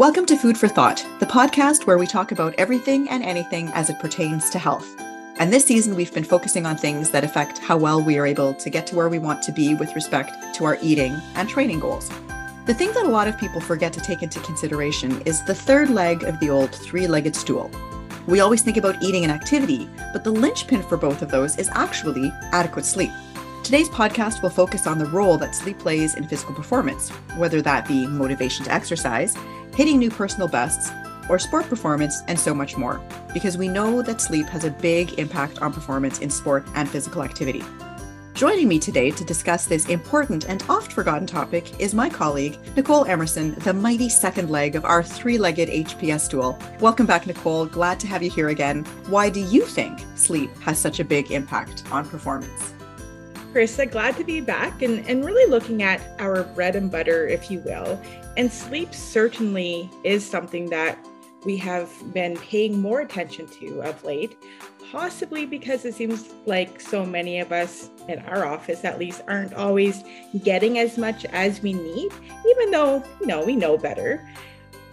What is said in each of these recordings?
Welcome to Food for Thought, the podcast where we talk about everything and anything as it pertains to health. And this season, we've been focusing on things that affect how well we are able to get to where we want to be with respect to our eating and training goals. The thing that a lot of people forget to take into consideration is the third leg of the old three legged stool. We always think about eating and activity, but the linchpin for both of those is actually adequate sleep. Today's podcast will focus on the role that sleep plays in physical performance, whether that be motivation to exercise, hitting new personal bests, or sport performance, and so much more, because we know that sleep has a big impact on performance in sport and physical activity. Joining me today to discuss this important and oft forgotten topic is my colleague, Nicole Emerson, the mighty second leg of our three legged HPS stool. Welcome back, Nicole. Glad to have you here again. Why do you think sleep has such a big impact on performance? Krista, glad to be back and, and really looking at our bread and butter, if you will. And sleep certainly is something that we have been paying more attention to of late, possibly because it seems like so many of us in our office, at least, aren't always getting as much as we need, even though, you know, we know better.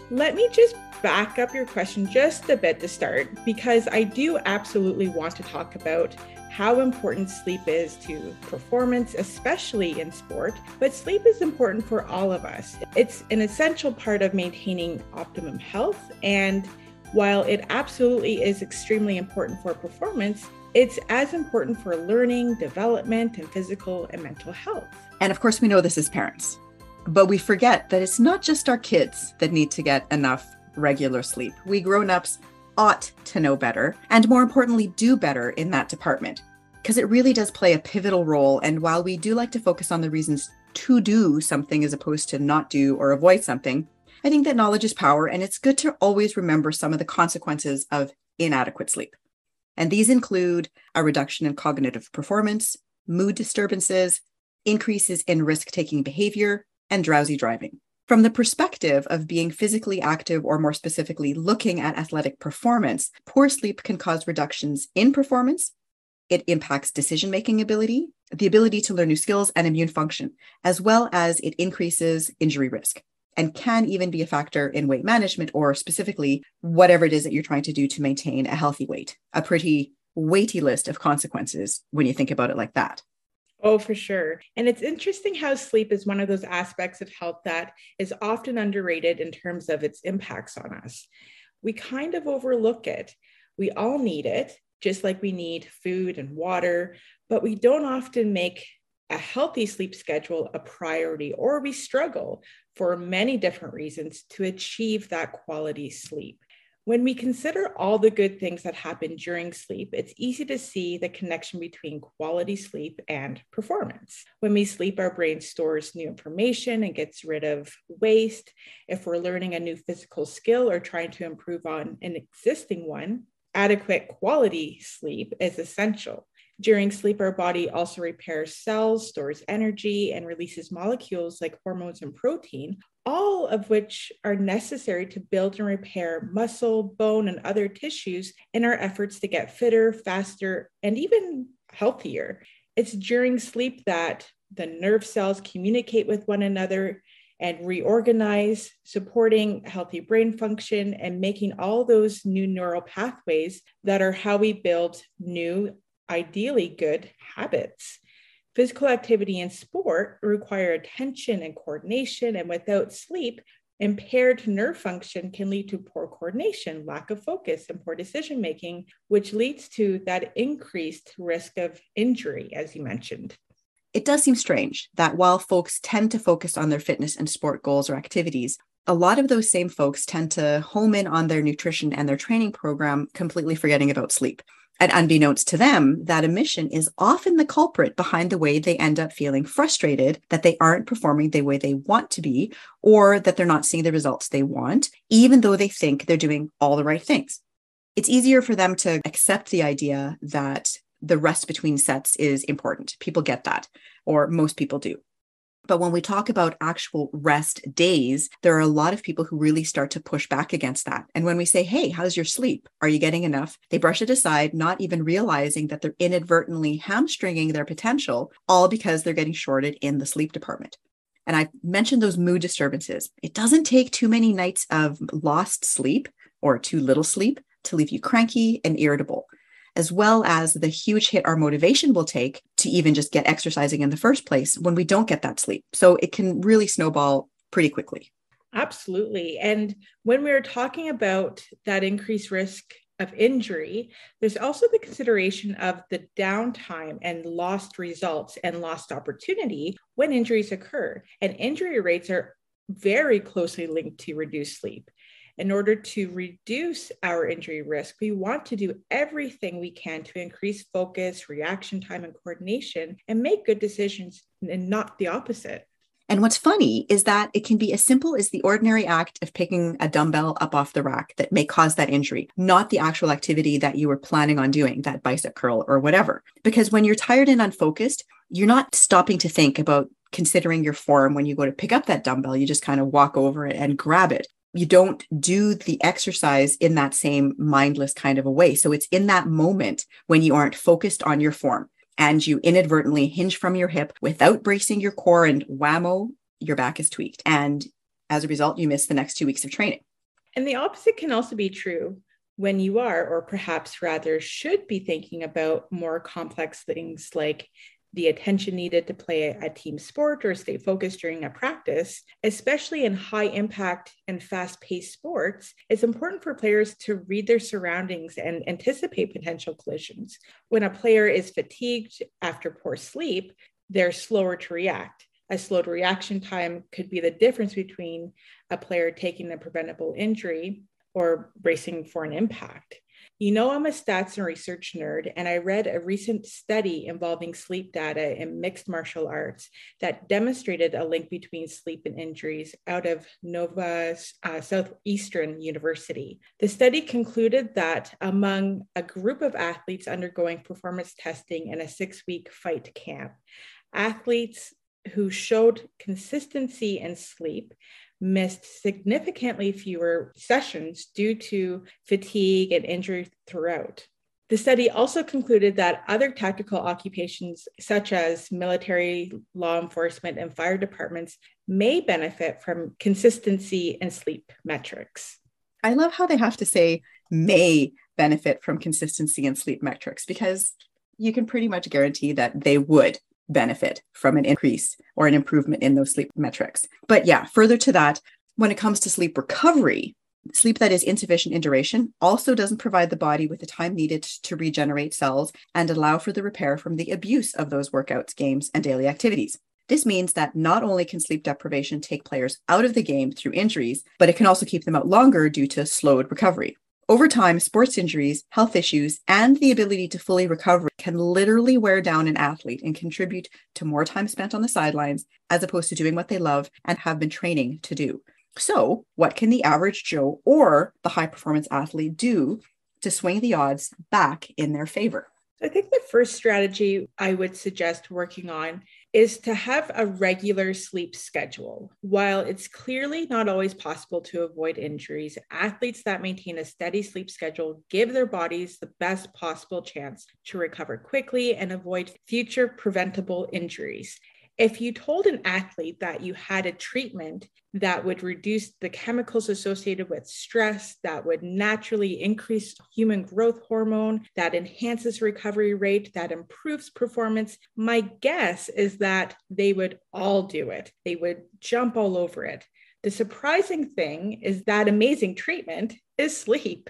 Let me just back up your question just a bit to start, because I do absolutely want to talk about how important sleep is to performance, especially in sport. But sleep is important for all of us. It's an essential part of maintaining optimum health. And while it absolutely is extremely important for performance, it's as important for learning, development, and physical and mental health. And of course, we know this as parents, but we forget that it's not just our kids that need to get enough regular sleep. We grown ups ought to know better and more importantly do better in that department because it really does play a pivotal role and while we do like to focus on the reasons to do something as opposed to not do or avoid something i think that knowledge is power and it's good to always remember some of the consequences of inadequate sleep and these include a reduction in cognitive performance mood disturbances increases in risk taking behavior and drowsy driving from the perspective of being physically active, or more specifically, looking at athletic performance, poor sleep can cause reductions in performance. It impacts decision making ability, the ability to learn new skills, and immune function, as well as it increases injury risk and can even be a factor in weight management or specifically whatever it is that you're trying to do to maintain a healthy weight. A pretty weighty list of consequences when you think about it like that. Oh, for sure. And it's interesting how sleep is one of those aspects of health that is often underrated in terms of its impacts on us. We kind of overlook it. We all need it, just like we need food and water, but we don't often make a healthy sleep schedule a priority, or we struggle for many different reasons to achieve that quality sleep. When we consider all the good things that happen during sleep, it's easy to see the connection between quality sleep and performance. When we sleep, our brain stores new information and gets rid of waste. If we're learning a new physical skill or trying to improve on an existing one, adequate quality sleep is essential. During sleep, our body also repairs cells, stores energy, and releases molecules like hormones and protein, all of which are necessary to build and repair muscle, bone, and other tissues in our efforts to get fitter, faster, and even healthier. It's during sleep that the nerve cells communicate with one another and reorganize, supporting healthy brain function and making all those new neural pathways that are how we build new ideally good habits. Physical activity and sport require attention and coordination, and without sleep, impaired nerve function can lead to poor coordination, lack of focus, and poor decision making, which leads to that increased risk of injury, as you mentioned. It does seem strange that while folks tend to focus on their fitness and sport goals or activities, a lot of those same folks tend to home in on their nutrition and their training program, completely forgetting about sleep. And unbeknownst to them, that omission is often the culprit behind the way they end up feeling frustrated that they aren't performing the way they want to be, or that they're not seeing the results they want, even though they think they're doing all the right things. It's easier for them to accept the idea that the rest between sets is important. People get that, or most people do. But when we talk about actual rest days, there are a lot of people who really start to push back against that. And when we say, Hey, how's your sleep? Are you getting enough? They brush it aside, not even realizing that they're inadvertently hamstringing their potential, all because they're getting shorted in the sleep department. And I mentioned those mood disturbances. It doesn't take too many nights of lost sleep or too little sleep to leave you cranky and irritable, as well as the huge hit our motivation will take to even just get exercising in the first place when we don't get that sleep. So it can really snowball pretty quickly. Absolutely. And when we're talking about that increased risk of injury, there's also the consideration of the downtime and lost results and lost opportunity when injuries occur. And injury rates are very closely linked to reduced sleep. In order to reduce our injury risk, we want to do everything we can to increase focus, reaction time, and coordination and make good decisions and not the opposite. And what's funny is that it can be as simple as the ordinary act of picking a dumbbell up off the rack that may cause that injury, not the actual activity that you were planning on doing, that bicep curl or whatever. Because when you're tired and unfocused, you're not stopping to think about considering your form when you go to pick up that dumbbell. You just kind of walk over it and grab it. You don't do the exercise in that same mindless kind of a way. So it's in that moment when you aren't focused on your form and you inadvertently hinge from your hip without bracing your core and whammo, your back is tweaked. And as a result, you miss the next two weeks of training. And the opposite can also be true when you are, or perhaps rather should be thinking about more complex things like the attention needed to play a team sport or stay focused during a practice, especially in high impact and fast paced sports, it's important for players to read their surroundings and anticipate potential collisions. When a player is fatigued after poor sleep, they're slower to react. A slowed reaction time could be the difference between a player taking a preventable injury or bracing for an impact. You know, I'm a stats and research nerd, and I read a recent study involving sleep data in mixed martial arts that demonstrated a link between sleep and injuries out of Nova uh, Southeastern University. The study concluded that among a group of athletes undergoing performance testing in a six week fight camp, athletes who showed consistency in sleep missed significantly fewer sessions due to fatigue and injury throughout. The study also concluded that other tactical occupations, such as military, law enforcement, and fire departments, may benefit from consistency in sleep metrics. I love how they have to say may benefit from consistency in sleep metrics because you can pretty much guarantee that they would benefit from an increase or an improvement in those sleep metrics. But yeah, further to that, when it comes to sleep recovery, sleep that is insufficient in duration also doesn't provide the body with the time needed to regenerate cells and allow for the repair from the abuse of those workouts, games, and daily activities. This means that not only can sleep deprivation take players out of the game through injuries, but it can also keep them out longer due to slowed recovery. Over time, sports injuries, health issues, and the ability to fully recover can literally wear down an athlete and contribute to more time spent on the sidelines as opposed to doing what they love and have been training to do. So, what can the average Joe or the high performance athlete do to swing the odds back in their favor? I think the first strategy I would suggest working on is to have a regular sleep schedule. While it's clearly not always possible to avoid injuries, athletes that maintain a steady sleep schedule give their bodies the best possible chance to recover quickly and avoid future preventable injuries if you told an athlete that you had a treatment that would reduce the chemicals associated with stress, that would naturally increase human growth hormone, that enhances recovery rate, that improves performance, my guess is that they would all do it. They would jump all over it. The surprising thing is that amazing treatment is sleep.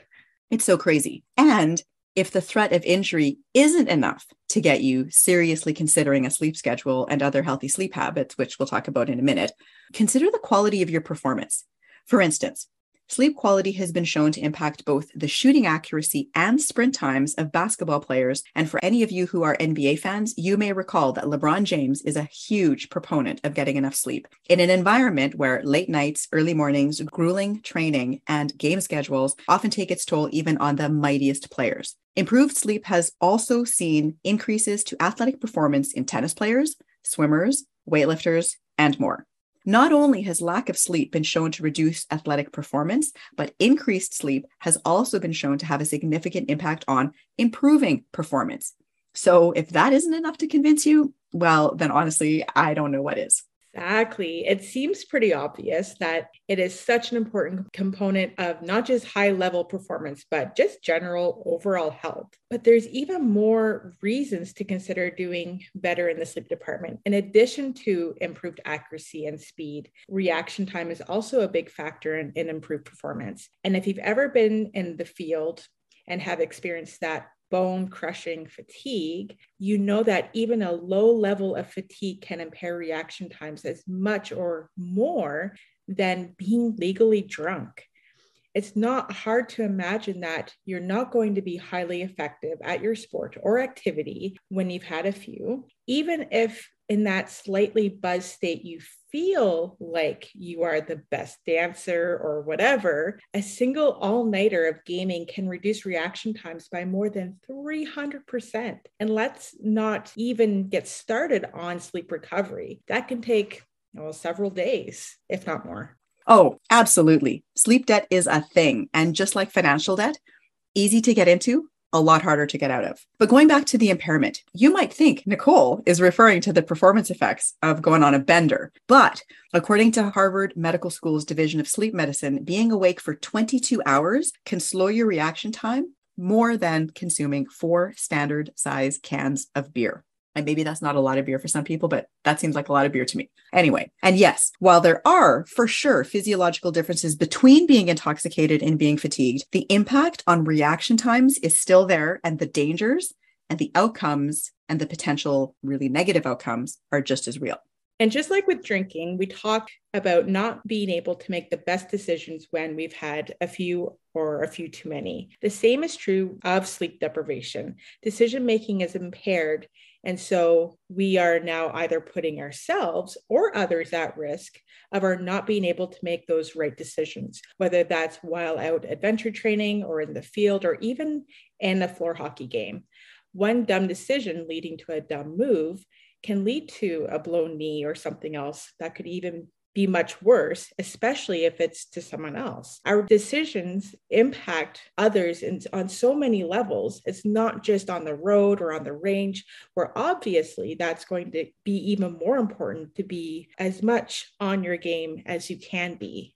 It's so crazy. And if the threat of injury isn't enough to get you seriously considering a sleep schedule and other healthy sleep habits, which we'll talk about in a minute, consider the quality of your performance. For instance, Sleep quality has been shown to impact both the shooting accuracy and sprint times of basketball players. And for any of you who are NBA fans, you may recall that LeBron James is a huge proponent of getting enough sleep. In an environment where late nights, early mornings, grueling training, and game schedules often take its toll even on the mightiest players. Improved sleep has also seen increases to athletic performance in tennis players, swimmers, weightlifters, and more. Not only has lack of sleep been shown to reduce athletic performance, but increased sleep has also been shown to have a significant impact on improving performance. So, if that isn't enough to convince you, well, then honestly, I don't know what is. Exactly. It seems pretty obvious that it is such an important component of not just high level performance, but just general overall health. But there's even more reasons to consider doing better in the sleep department. In addition to improved accuracy and speed, reaction time is also a big factor in, in improved performance. And if you've ever been in the field and have experienced that bone crushing fatigue, you know that even a low level of fatigue can impair reaction times as much or more than being legally drunk. It's not hard to imagine that you're not going to be highly effective at your sport or activity when you've had a few, even if in that slightly buzz state you feel like you are the best dancer or whatever, a single all nighter of gaming can reduce reaction times by more than 300%. And let's not even get started on sleep recovery. That can take well, several days, if not more. Oh, absolutely. Sleep debt is a thing. And just like financial debt, easy to get into, a lot harder to get out of. But going back to the impairment, you might think Nicole is referring to the performance effects of going on a bender. But according to Harvard Medical School's Division of Sleep Medicine, being awake for 22 hours can slow your reaction time more than consuming four standard size cans of beer. And maybe that's not a lot of beer for some people, but that seems like a lot of beer to me. Anyway, and yes, while there are for sure physiological differences between being intoxicated and being fatigued, the impact on reaction times is still there, and the dangers and the outcomes and the potential really negative outcomes are just as real. And just like with drinking, we talk about not being able to make the best decisions when we've had a few or a few too many. The same is true of sleep deprivation. Decision making is impaired and so we are now either putting ourselves or others at risk of our not being able to make those right decisions, whether that's while out adventure training or in the field or even in a floor hockey game. One dumb decision leading to a dumb move can lead to a blown knee or something else that could even be much worse, especially if it's to someone else. Our decisions impact others in, on so many levels. It's not just on the road or on the range, where obviously that's going to be even more important to be as much on your game as you can be.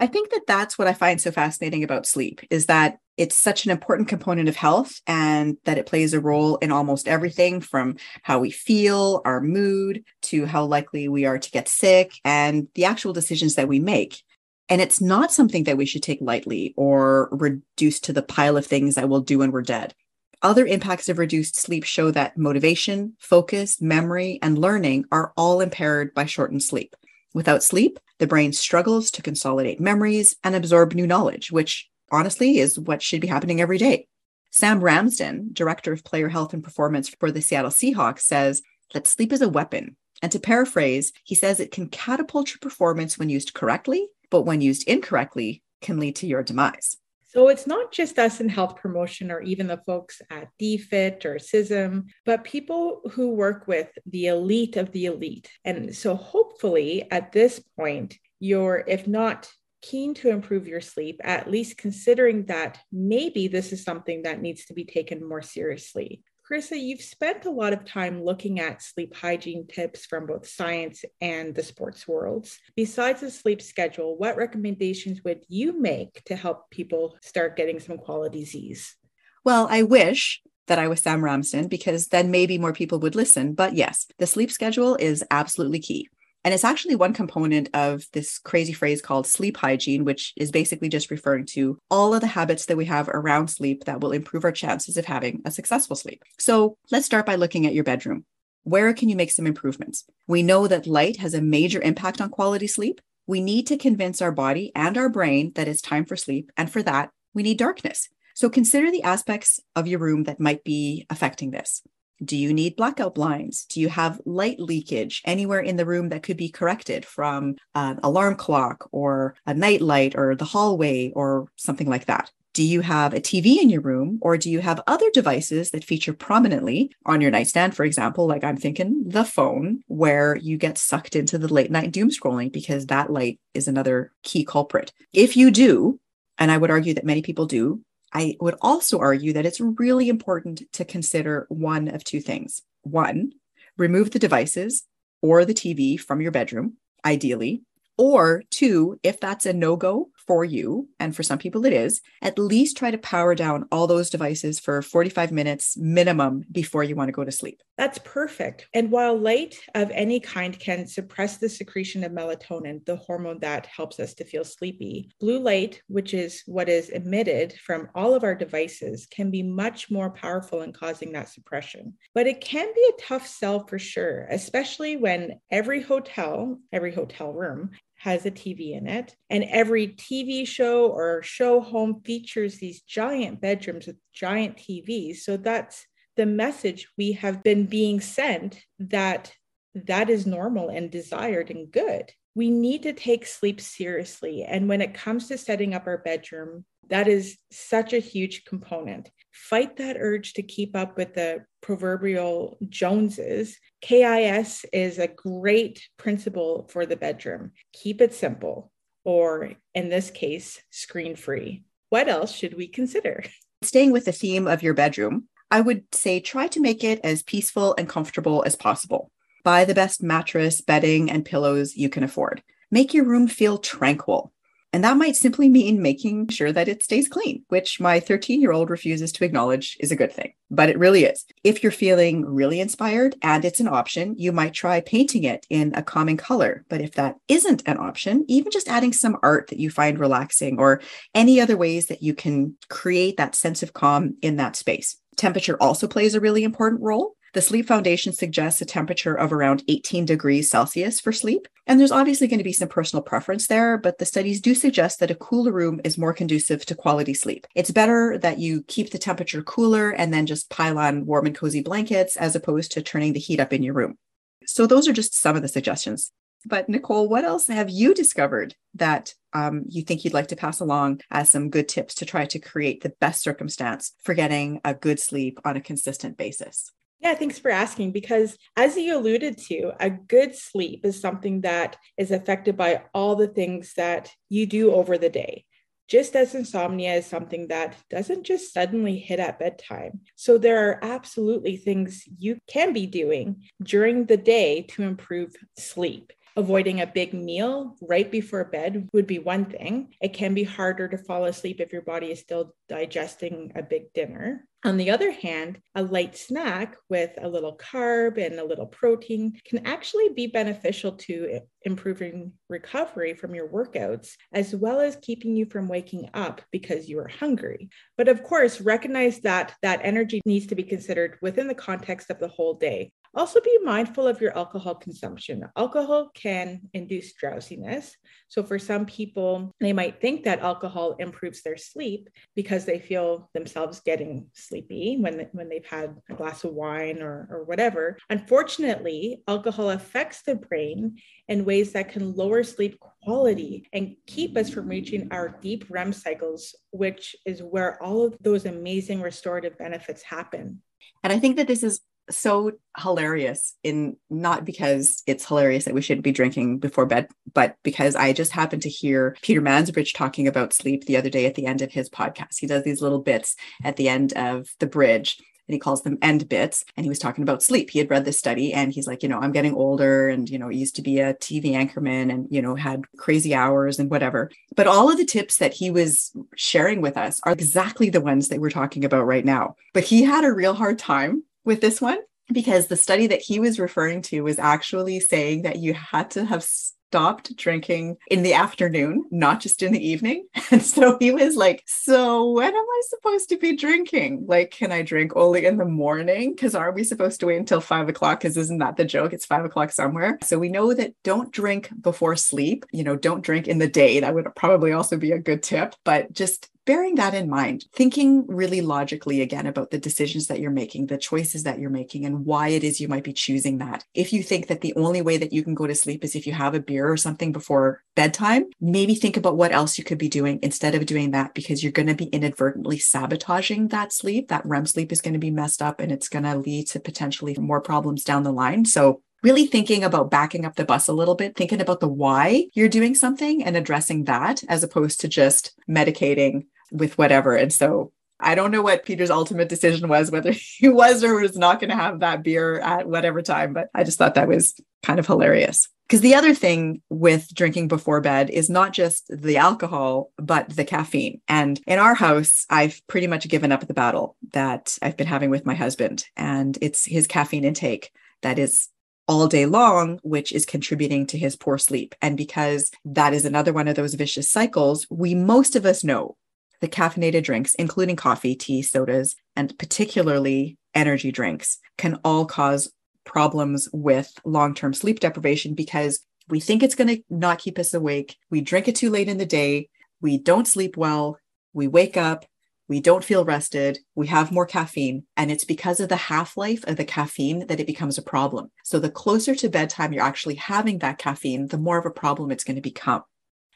I think that that's what I find so fascinating about sleep is that it's such an important component of health and that it plays a role in almost everything from how we feel, our mood, to how likely we are to get sick and the actual decisions that we make. And it's not something that we should take lightly or reduce to the pile of things that we'll do when we're dead. Other impacts of reduced sleep show that motivation, focus, memory, and learning are all impaired by shortened sleep. Without sleep, the brain struggles to consolidate memories and absorb new knowledge, which honestly is what should be happening every day. Sam Ramsden, director of player health and performance for the Seattle Seahawks, says that sleep is a weapon. And to paraphrase, he says it can catapult your performance when used correctly, but when used incorrectly, can lead to your demise. So it's not just us in health promotion or even the folks at DFIT or CISM, but people who work with the elite of the elite. And so hopefully at this point, you're, if not keen to improve your sleep, at least considering that maybe this is something that needs to be taken more seriously. Carissa, you've spent a lot of time looking at sleep hygiene tips from both science and the sports worlds. Besides the sleep schedule, what recommendations would you make to help people start getting some quality Z's? Well, I wish that I was Sam Ramsden because then maybe more people would listen. But yes, the sleep schedule is absolutely key. And it's actually one component of this crazy phrase called sleep hygiene, which is basically just referring to all of the habits that we have around sleep that will improve our chances of having a successful sleep. So let's start by looking at your bedroom. Where can you make some improvements? We know that light has a major impact on quality sleep. We need to convince our body and our brain that it's time for sleep. And for that, we need darkness. So consider the aspects of your room that might be affecting this. Do you need blackout blinds? Do you have light leakage anywhere in the room that could be corrected from an alarm clock or a night light or the hallway or something like that? Do you have a TV in your room or do you have other devices that feature prominently on your nightstand, for example, like I'm thinking the phone, where you get sucked into the late night doom scrolling because that light is another key culprit? If you do, and I would argue that many people do, I would also argue that it's really important to consider one of two things. One, remove the devices or the TV from your bedroom, ideally. Or two, if that's a no go for you, and for some people it is, at least try to power down all those devices for 45 minutes minimum before you want to go to sleep. That's perfect. And while light of any kind can suppress the secretion of melatonin, the hormone that helps us to feel sleepy, blue light, which is what is emitted from all of our devices, can be much more powerful in causing that suppression. But it can be a tough sell for sure, especially when every hotel, every hotel room has a TV in it. And every TV show or show home features these giant bedrooms with giant TVs. So that's the message we have been being sent that that is normal and desired and good. We need to take sleep seriously. And when it comes to setting up our bedroom, that is such a huge component. Fight that urge to keep up with the proverbial Joneses. KIS is a great principle for the bedroom. Keep it simple, or in this case, screen free. What else should we consider? Staying with the theme of your bedroom, I would say try to make it as peaceful and comfortable as possible. Buy the best mattress, bedding, and pillows you can afford. Make your room feel tranquil. And that might simply mean making sure that it stays clean, which my 13 year old refuses to acknowledge is a good thing, but it really is. If you're feeling really inspired and it's an option, you might try painting it in a calming color. But if that isn't an option, even just adding some art that you find relaxing or any other ways that you can create that sense of calm in that space. Temperature also plays a really important role. The Sleep Foundation suggests a temperature of around 18 degrees Celsius for sleep. And there's obviously going to be some personal preference there, but the studies do suggest that a cooler room is more conducive to quality sleep. It's better that you keep the temperature cooler and then just pile on warm and cozy blankets as opposed to turning the heat up in your room. So, those are just some of the suggestions. But, Nicole, what else have you discovered that um, you think you'd like to pass along as some good tips to try to create the best circumstance for getting a good sleep on a consistent basis? Yeah, thanks for asking. Because as you alluded to, a good sleep is something that is affected by all the things that you do over the day. Just as insomnia is something that doesn't just suddenly hit at bedtime. So, there are absolutely things you can be doing during the day to improve sleep. Avoiding a big meal right before bed would be one thing. It can be harder to fall asleep if your body is still digesting a big dinner. On the other hand, a light snack with a little carb and a little protein can actually be beneficial to improving recovery from your workouts, as well as keeping you from waking up because you are hungry. But of course, recognize that that energy needs to be considered within the context of the whole day. Also, be mindful of your alcohol consumption. Alcohol can induce drowsiness. So, for some people, they might think that alcohol improves their sleep because they feel themselves getting sleepy when, when they've had a glass of wine or, or whatever. Unfortunately, alcohol affects the brain in ways that can lower sleep quality and keep us from reaching our deep REM cycles, which is where all of those amazing restorative benefits happen. And I think that this is so hilarious in not because it's hilarious that we shouldn't be drinking before bed, but because I just happened to hear Peter Mansbridge talking about sleep the other day at the end of his podcast. He does these little bits at the end of the bridge and he calls them end bits. And he was talking about sleep. He had read this study and he's like, you know, I'm getting older and, you know, used to be a TV anchorman and, you know, had crazy hours and whatever. But all of the tips that he was sharing with us are exactly the ones that we're talking about right now. But he had a real hard time with this one because the study that he was referring to was actually saying that you had to have stopped drinking in the afternoon, not just in the evening. And so he was like, So when am I supposed to be drinking? Like, can I drink only in the morning? Because aren't we supposed to wait until five o'clock? Because isn't that the joke? It's five o'clock somewhere. So we know that don't drink before sleep. You know, don't drink in the day. That would probably also be a good tip, but just bearing that in mind, thinking really logically again about the decisions that you're making, the choices that you're making, and why it is you might be choosing that. If you think that the only way that you can go to sleep is if you have a beer or something before bedtime, maybe think about what else you could be doing instead of doing that because you're going to be inadvertently sabotaging that sleep. That REM sleep is going to be messed up and it's going to lead to potentially more problems down the line. So really thinking about backing up the bus a little bit, thinking about the why you're doing something and addressing that as opposed to just medicating with whatever. And so I don't know what Peter's ultimate decision was, whether he was or was not going to have that beer at whatever time, but I just thought that was kind of hilarious. Because the other thing with drinking before bed is not just the alcohol, but the caffeine. And in our house, I've pretty much given up the battle that I've been having with my husband. And it's his caffeine intake that is all day long, which is contributing to his poor sleep. And because that is another one of those vicious cycles, we most of us know the caffeinated drinks, including coffee, tea, sodas, and particularly energy drinks, can all cause problems with long term sleep deprivation because we think it's going to not keep us awake. We drink it too late in the day. We don't sleep well. We wake up. We don't feel rested. We have more caffeine. And it's because of the half life of the caffeine that it becomes a problem. So the closer to bedtime you're actually having that caffeine, the more of a problem it's going to become.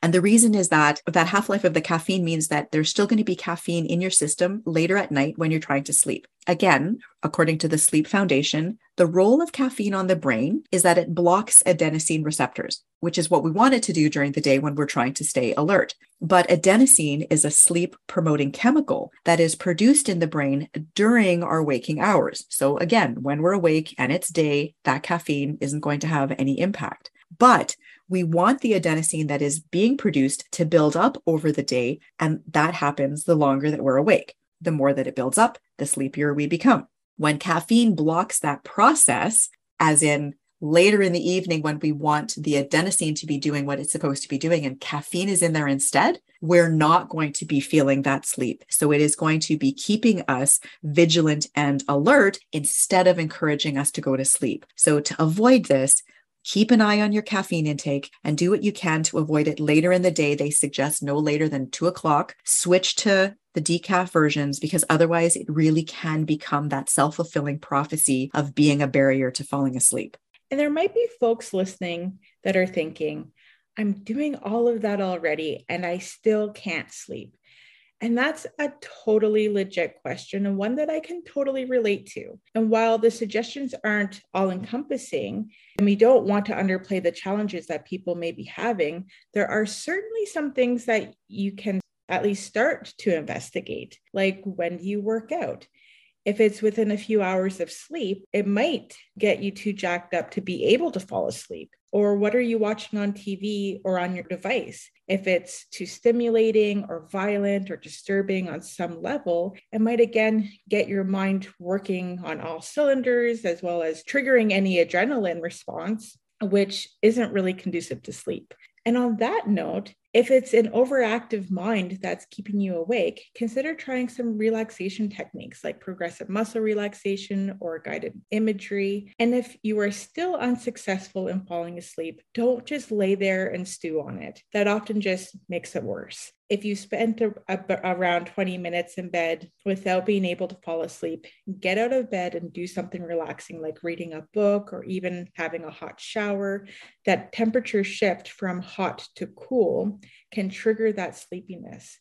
And the reason is that that half life of the caffeine means that there's still going to be caffeine in your system later at night when you're trying to sleep. Again, according to the Sleep Foundation, the role of caffeine on the brain is that it blocks adenosine receptors, which is what we want it to do during the day when we're trying to stay alert. But adenosine is a sleep promoting chemical that is produced in the brain during our waking hours. So, again, when we're awake and it's day, that caffeine isn't going to have any impact. But we want the adenosine that is being produced to build up over the day. And that happens the longer that we're awake. The more that it builds up, the sleepier we become. When caffeine blocks that process, as in later in the evening when we want the adenosine to be doing what it's supposed to be doing and caffeine is in there instead, we're not going to be feeling that sleep. So it is going to be keeping us vigilant and alert instead of encouraging us to go to sleep. So to avoid this, Keep an eye on your caffeine intake and do what you can to avoid it later in the day. They suggest no later than two o'clock. Switch to the decaf versions because otherwise it really can become that self fulfilling prophecy of being a barrier to falling asleep. And there might be folks listening that are thinking, I'm doing all of that already and I still can't sleep. And that's a totally legit question and one that I can totally relate to. And while the suggestions aren't all encompassing, and we don't want to underplay the challenges that people may be having, there are certainly some things that you can at least start to investigate, like when do you work out. If it's within a few hours of sleep, it might get you too jacked up to be able to fall asleep. Or what are you watching on TV or on your device? If it's too stimulating or violent or disturbing on some level, it might again get your mind working on all cylinders as well as triggering any adrenaline response, which isn't really conducive to sleep. And on that note, if it's an overactive mind that's keeping you awake, consider trying some relaxation techniques like progressive muscle relaxation or guided imagery. And if you are still unsuccessful in falling asleep, don't just lay there and stew on it. That often just makes it worse if you spent a, a, around 20 minutes in bed without being able to fall asleep, get out of bed and do something relaxing like reading a book or even having a hot shower. That temperature shift from hot to cool can trigger that sleepiness.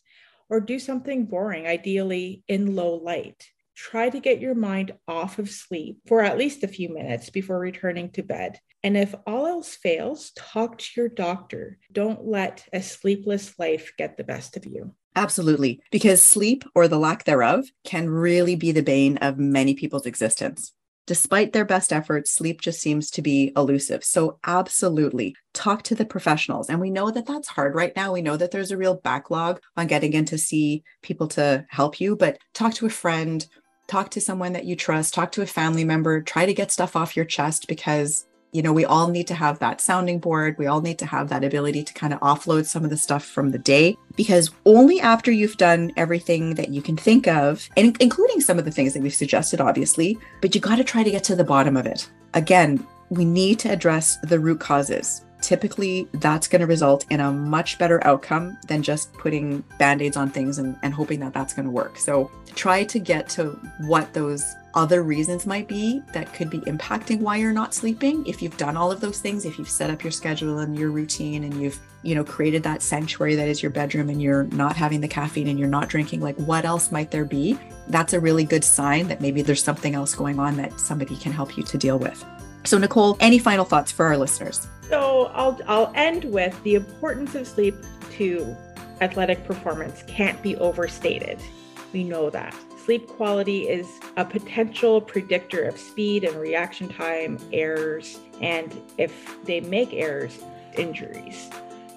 Or do something boring, ideally in low light. Try to get your mind off of sleep for at least a few minutes before returning to bed. And if all else fails, talk to your doctor. Don't let a sleepless life get the best of you. Absolutely, because sleep or the lack thereof can really be the bane of many people's existence. Despite their best efforts, sleep just seems to be elusive. So, absolutely talk to the professionals. And we know that that's hard right now. We know that there's a real backlog on getting in to see people to help you, but talk to a friend, talk to someone that you trust, talk to a family member, try to get stuff off your chest because you know, we all need to have that sounding board. We all need to have that ability to kind of offload some of the stuff from the day because only after you've done everything that you can think of, and including some of the things that we've suggested, obviously, but you got to try to get to the bottom of it. Again, we need to address the root causes typically that's going to result in a much better outcome than just putting band-aids on things and, and hoping that that's going to work. So try to get to what those other reasons might be that could be impacting why you're not sleeping. If you've done all of those things if you've set up your schedule and your routine and you've you know created that sanctuary that is your bedroom and you're not having the caffeine and you're not drinking like what else might there be? That's a really good sign that maybe there's something else going on that somebody can help you to deal with so nicole any final thoughts for our listeners so I'll I'll end with the importance of sleep to athletic performance can't be overstated. We know that. Sleep quality is a potential predictor of speed and reaction time errors, and if they make errors, injuries.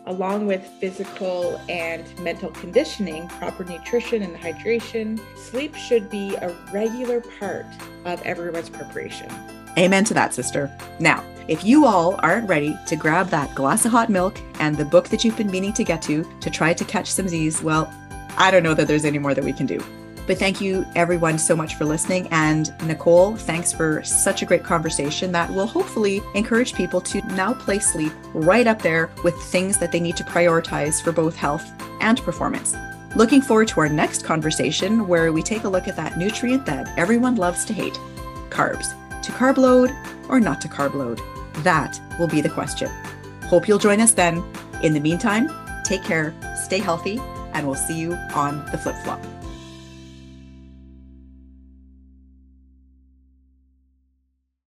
Along with physical and mental conditioning, proper nutrition and hydration, sleep should be a regular part of everyone's preparation. Amen to that, sister. Now, if you all aren't ready to grab that glass of hot milk and the book that you've been meaning to get to to try to catch some Z's, well, I don't know that there's any more that we can do. But thank you, everyone, so much for listening. And Nicole, thanks for such a great conversation that will hopefully encourage people to now place sleep right up there with things that they need to prioritize for both health and performance. Looking forward to our next conversation where we take a look at that nutrient that everyone loves to hate carbs to carb load or not to carb load? That will be the question. Hope you'll join us then. In the meantime, take care, stay healthy, and we'll see you on the flip flop.